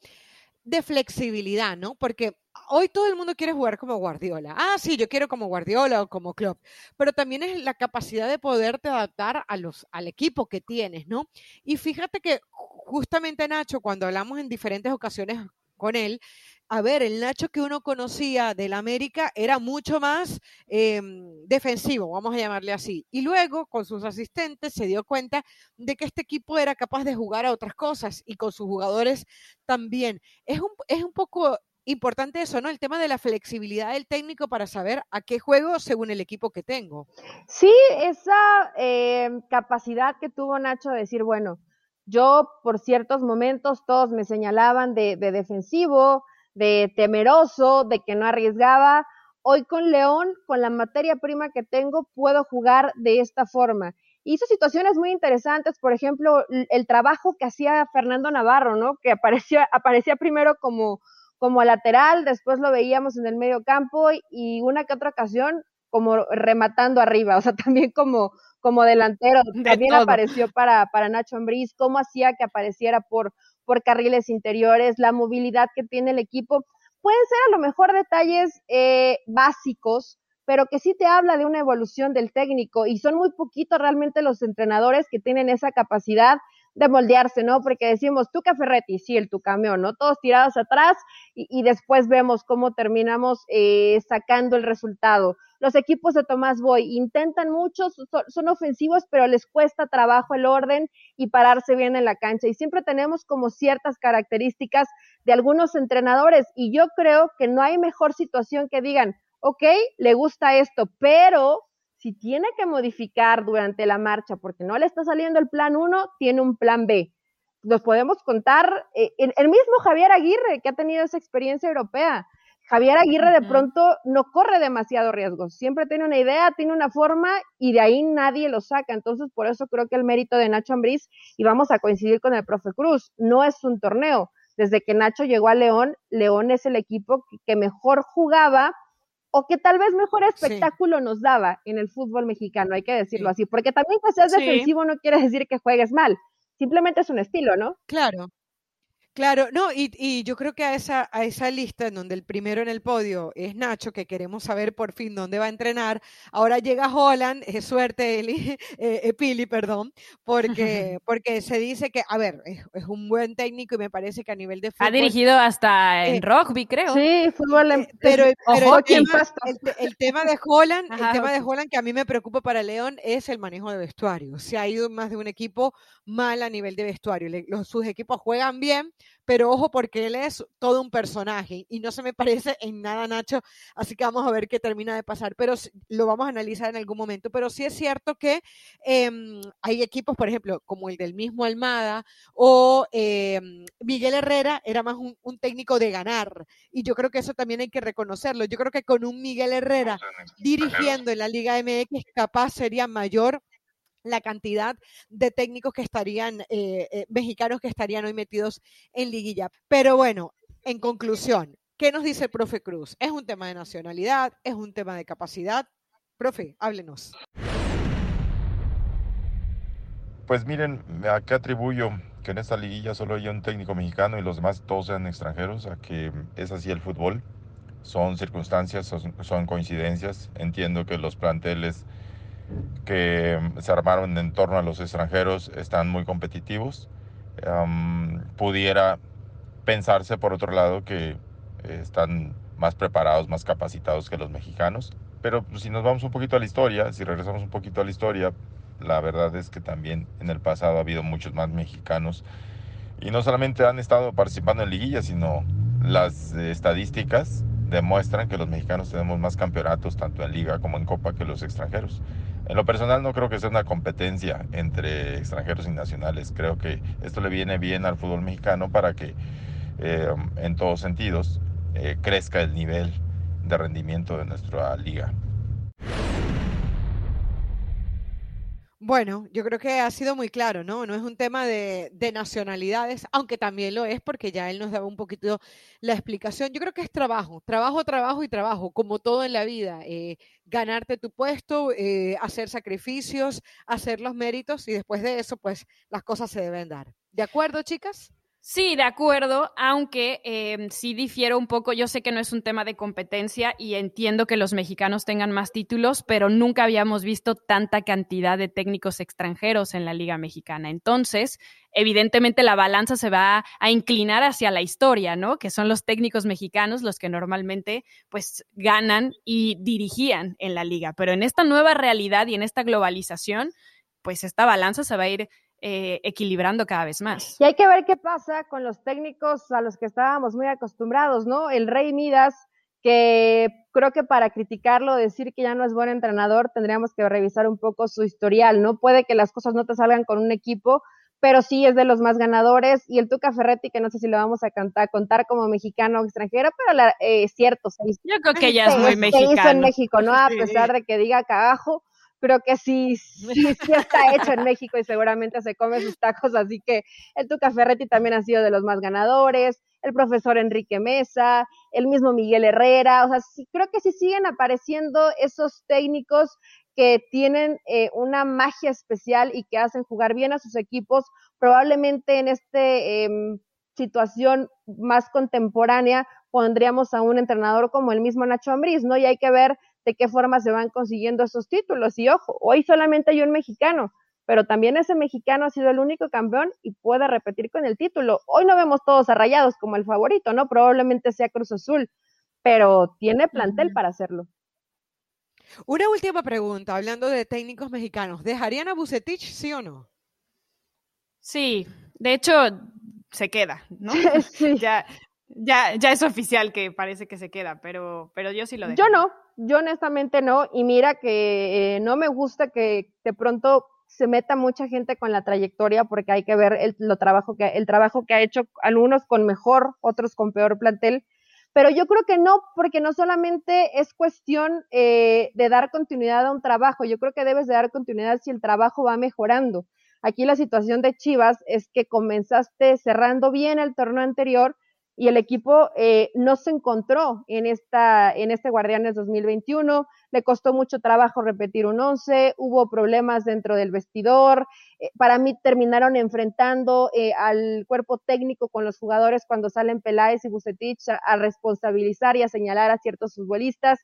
S1: de flexibilidad, ¿no? Porque hoy todo el mundo quiere jugar como Guardiola. Ah, sí, yo quiero como Guardiola o como Klopp, pero también es la capacidad de poderte adaptar a los, al equipo que tienes, ¿no? Y fíjate que justamente Nacho, cuando hablamos en diferentes ocasiones con él, a ver, el Nacho que uno conocía del América era mucho más eh, defensivo, vamos a llamarle así. Y luego, con sus asistentes, se dio cuenta de que este equipo era capaz de jugar a otras cosas y con sus jugadores también. Es un, es un poco importante eso, ¿no? El tema de la flexibilidad del técnico para saber a qué juego según el equipo que tengo.
S3: Sí, esa eh, capacidad que tuvo Nacho de decir, bueno, yo por ciertos momentos todos me señalaban de, de defensivo, de temeroso, de que no arriesgaba. Hoy con León, con la materia prima que tengo, puedo jugar de esta forma. Hizo situaciones muy interesantes, por ejemplo, el trabajo que hacía Fernando Navarro, ¿no? Que aparecía, [LAUGHS] aparecía primero como, como lateral, después lo veíamos en el medio campo y una que otra ocasión como rematando arriba, o sea, [LAUGHS] también como, como delantero, también apareció para, para Nacho Ambriz, cómo hacía que apareciera por, por carriles interiores, la movilidad que tiene el equipo. Pueden ser a lo mejor detalles eh, básicos, pero que sí te habla de una evolución del técnico y son muy poquitos realmente los entrenadores que tienen esa capacidad de moldearse, ¿no? Porque decimos, tú Ferretti, sí, el tu camión, ¿no? Todos tirados atrás y, después vemos cómo terminamos eh, sacando el resultado. Los equipos de Tomás Boy intentan mucho, son, son, ofensivos, pero les cuesta trabajo el orden y pararse bien en la cancha. Y siempre tenemos como ciertas características de algunos entrenadores y yo creo que no hay mejor situación que digan, ok, le gusta esto, pero si tiene que modificar durante la marcha porque no le está saliendo el plan 1, tiene un plan B. Nos podemos contar, eh, el mismo Javier Aguirre, que ha tenido esa experiencia europea. Javier Aguirre de pronto no corre demasiado riesgo, siempre tiene una idea, tiene una forma y de ahí nadie lo saca. Entonces, por eso creo que el mérito de Nacho Ambriz, y vamos a coincidir con el profe Cruz, no es un torneo. Desde que Nacho llegó a León, León es el equipo que mejor jugaba o que tal vez mejor espectáculo sí. nos daba en el fútbol mexicano, hay que decirlo sí. así, porque también que seas defensivo no quiere decir que juegues mal, simplemente es un estilo, ¿no?
S1: Claro. Claro, no, y, y, yo creo que a esa, a esa lista en donde el primero en el podio es Nacho, que queremos saber por fin dónde va a entrenar, ahora llega Holland, es suerte Eli, [LAUGHS] eh, Pili, perdón, [LAUGHS] porque, porque se dice que, a ver, es, es, un buen técnico y me parece que a nivel de
S2: fútbol... Ha dirigido hasta en eh, rugby, creo.
S3: Sí, fútbol en,
S1: eh, pero, pero el, tema, el, el, tema, de Holland, Ajá, el tema de Holland que a mí me preocupa para León es el manejo de vestuario. Se ha ido más de un equipo mal a nivel de vestuario. Le, los, sus equipos juegan bien, pero ojo porque él es todo un personaje y no se me [LAUGHS] parece en nada Nacho, así que vamos a ver qué termina de pasar, pero lo vamos a analizar en algún momento, pero sí es cierto que eh, hay equipos, por ejemplo, como el del mismo Almada o eh, Miguel Herrera era más un, un, técnico de ganar y yo creo que eso también hay que reconocerlo, yo creo que con un Miguel Herrera dirigiendo en la Liga MX capaz sería mayor la cantidad de técnicos que estarían, eh, eh, mexicanos que estarían hoy metidos en liguilla. Pero bueno, en conclusión, ¿qué nos dice el profe Cruz? ¿Es un tema de nacionalidad? ¿Es un tema de capacidad? Profe, háblenos.
S4: Pues miren, ¿a qué atribuyo que en esta liguilla solo haya un técnico mexicano y los demás todos sean extranjeros? A que es así el fútbol. Son circunstancias, son, son coincidencias. Entiendo que los planteles que se armaron en torno a los extranjeros están muy competitivos. Um, pudiera pensarse, por otro lado, que están más preparados, más capacitados que los mexicanos, pero pues, si nos vamos un poquito a la historia, si regresamos un poquito a la historia, la verdad es que también en el pasado ha habido muchos más mexicanos y no solamente han estado participando en liguillas, sino las estadísticas demuestran que los mexicanos tenemos más campeonatos tanto en liga como en copa que los extranjeros. En lo personal no creo que sea una competencia entre extranjeros y nacionales. Creo que esto le viene bien al fútbol mexicano para que eh, en todos sentidos eh, crezca el nivel de rendimiento de nuestra liga.
S1: Bueno, yo creo que ha sido muy claro, ¿no? No es un tema de, nacionalidades, aunque también lo es porque ya él nos daba un poquito la explicación. Yo creo que es trabajo, trabajo, trabajo y trabajo, como todo en la vida. Eh, ganarte tu puesto, eh, hacer sacrificios, hacer los méritos y después de eso, pues las cosas se deben dar. ¿De acuerdo, chicas?
S2: Sí, de acuerdo, aunque eh, sí difiero un poco. Yo sé que no es un tema de competencia y entiendo que los mexicanos tengan más títulos, pero nunca habíamos visto tanta cantidad de técnicos extranjeros en la Liga Mexicana. Entonces, evidentemente la balanza se va a inclinar hacia la historia, ¿no? Que son los técnicos mexicanos los que normalmente pues ganan y dirigían en la liga. Pero en esta nueva realidad y en esta globalización, pues esta balanza se va a ir eh, equilibrando cada vez más.
S3: Y hay que ver qué pasa con los técnicos a los que estábamos muy acostumbrados, ¿no? El Rey Midas, que creo que para criticarlo, decir que ya no es buen entrenador, tendríamos que revisar un poco su historial, ¿no? Puede que las cosas no te salgan con un equipo, pero sí es de los más ganadores. Y el Tuca Ferretti, que no sé si le vamos a cantar, contar como mexicano o extranjero, pero eh, es cierto. Se
S2: Yo creo que [LAUGHS] ya es muy mexicano.
S3: Se hizo en México, ¿no? A [LAUGHS] pesar de que diga cagajo, creo que sí, [LAUGHS] sí, sí está hecho en México y seguramente se come sus tacos, así que el Tuca Ferretti también ha sido de los más ganadores, el profesor Enrique Mesa, el mismo Miguel Herrera, o sea, sí, creo que sí siguen apareciendo esos técnicos que tienen eh, una magia especial y que hacen jugar bien a sus equipos, probablemente en esta em, situación más contemporánea pondríamos a un entrenador como el mismo Nacho Ambriz, ¿no? Y hay que ver de qué forma se van consiguiendo esos títulos. Y ojo, hoy solamente hay un mexicano, pero también ese mexicano ha sido el único campeón y puede repetir con el título. Hoy no vemos todos arrayados como el favorito, ¿no? Probablemente sea Cruz Azul, pero tiene plantel para hacerlo.
S1: Una última pregunta, hablando de técnicos mexicanos. ¿Dejarían a Bucetich, sí o no?
S2: Sí, de hecho, se queda, ¿no? [LAUGHS] ya, ya, ya es oficial que parece que se queda, pero, pero yo sí lo dejo.
S3: Yo no, yo honestamente no, y mira que eh, no me gusta que de pronto se meta mucha gente con la trayectoria porque hay que ver el, lo trabajo que, el trabajo que ha hecho algunos con mejor, otros con peor plantel. Pero yo creo que no, porque no solamente es cuestión eh, de dar continuidad a un trabajo, yo creo que debes de dar continuidad si el trabajo va mejorando. Aquí la situación de Chivas es que comenzaste cerrando bien el torneo anterior, y el equipo eh, no se encontró en, esta, en este Guardianes 2021, le costó mucho trabajo repetir un 11, hubo problemas dentro del vestidor, eh, para mí terminaron enfrentando eh, al cuerpo técnico con los jugadores cuando salen Peláez y Bucetich a, responsabilizar y a señalar a ciertos futbolistas.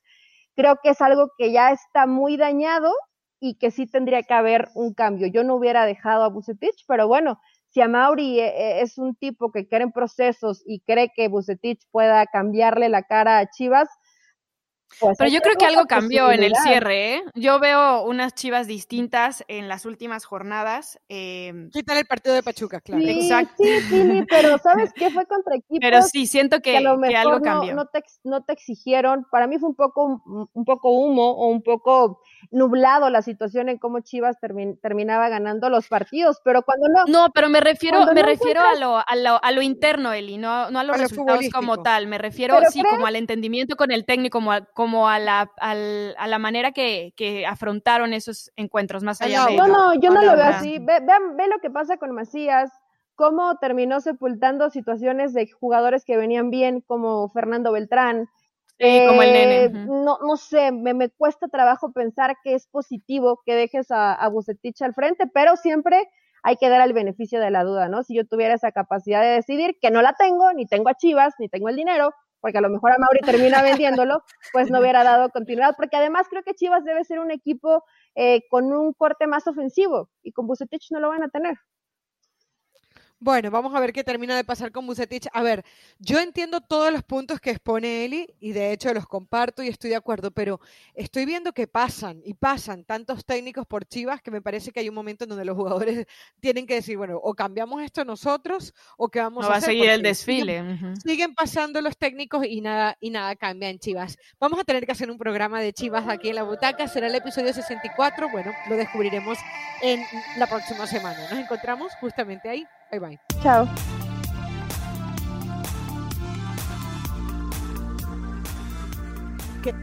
S3: Creo que es algo que ya está muy dañado y que sí tendría que haber un cambio. Yo no hubiera dejado a Bucetich, pero bueno, si a Mauri eh, eh, es un tipo que cree en procesos y cree que Bucetich pueda cambiarle la cara a Chivas,
S2: pues Pero yo creo que algo cambió en el cierre, ¿eh? Yo veo unas chivas distintas en las últimas jornadas. Eh...
S1: Quitar el partido de Pachuca, claro.
S3: Sí, Exacto. Sí, sí, pero [LAUGHS] ¿sabes qué? Fue contra equipos.
S2: Pero sí, siento que, algo cambió.
S3: No, te, no te exigieron. Para mí fue un poco, un poco humo o un poco nublado la situación en cómo Chivas terminaba ganando los partidos, pero cuando no.
S2: No, pero me refiero, me refiero a, lo, a, lo, a lo interno, Eli, no, no a los resultados como tal. Me refiero, sí, como al entendimiento con el técnico, como a, como a la, a la manera que, que, afrontaron esos encuentros más allá de...
S3: No, no, yo no lo veo así. Ve, ve, lo que pasa con Macías, cómo terminó sepultando situaciones de jugadores que venían bien, como Fernando Beltrán.
S2: Sí, como el nene.
S3: Eh, no, no sé, me, me, cuesta trabajo pensar que es positivo que dejes a, a Bucetich al frente, pero siempre hay que dar el beneficio de la duda, ¿no? Si yo tuviera esa capacidad de decidir, que no la tengo, ni tengo a Chivas, ni tengo el dinero, porque a lo mejor a Mauri termina [LAUGHS] vendiéndolo, pues no hubiera dado continuidad, porque además creo que Chivas debe ser un equipo eh, con un corte más ofensivo y con Bucetich no lo van a tener.
S1: Bueno, vamos a ver qué termina de pasar con Bucetich. A ver, yo entiendo todos los puntos que expone Eli y de hecho los comparto y estoy de acuerdo, pero estoy viendo que pasan y pasan tantos técnicos por Chivas que me parece que hay un momento en donde los jugadores [LAUGHS] tienen que decir, bueno, o cambiamos esto nosotros o que vamos
S2: no
S1: a
S2: va a seguir el desfile.
S1: Siguen, siguen, pasando los técnicos y nada y nada cambia en Chivas. Vamos a tener que hacer un programa de Chivas aquí en la butaca, será el episodio 64, bueno, lo descubriremos en la próxima semana. Nos encontramos justamente ahí. Bye bye.
S3: Chao.
S1: ¿Qué?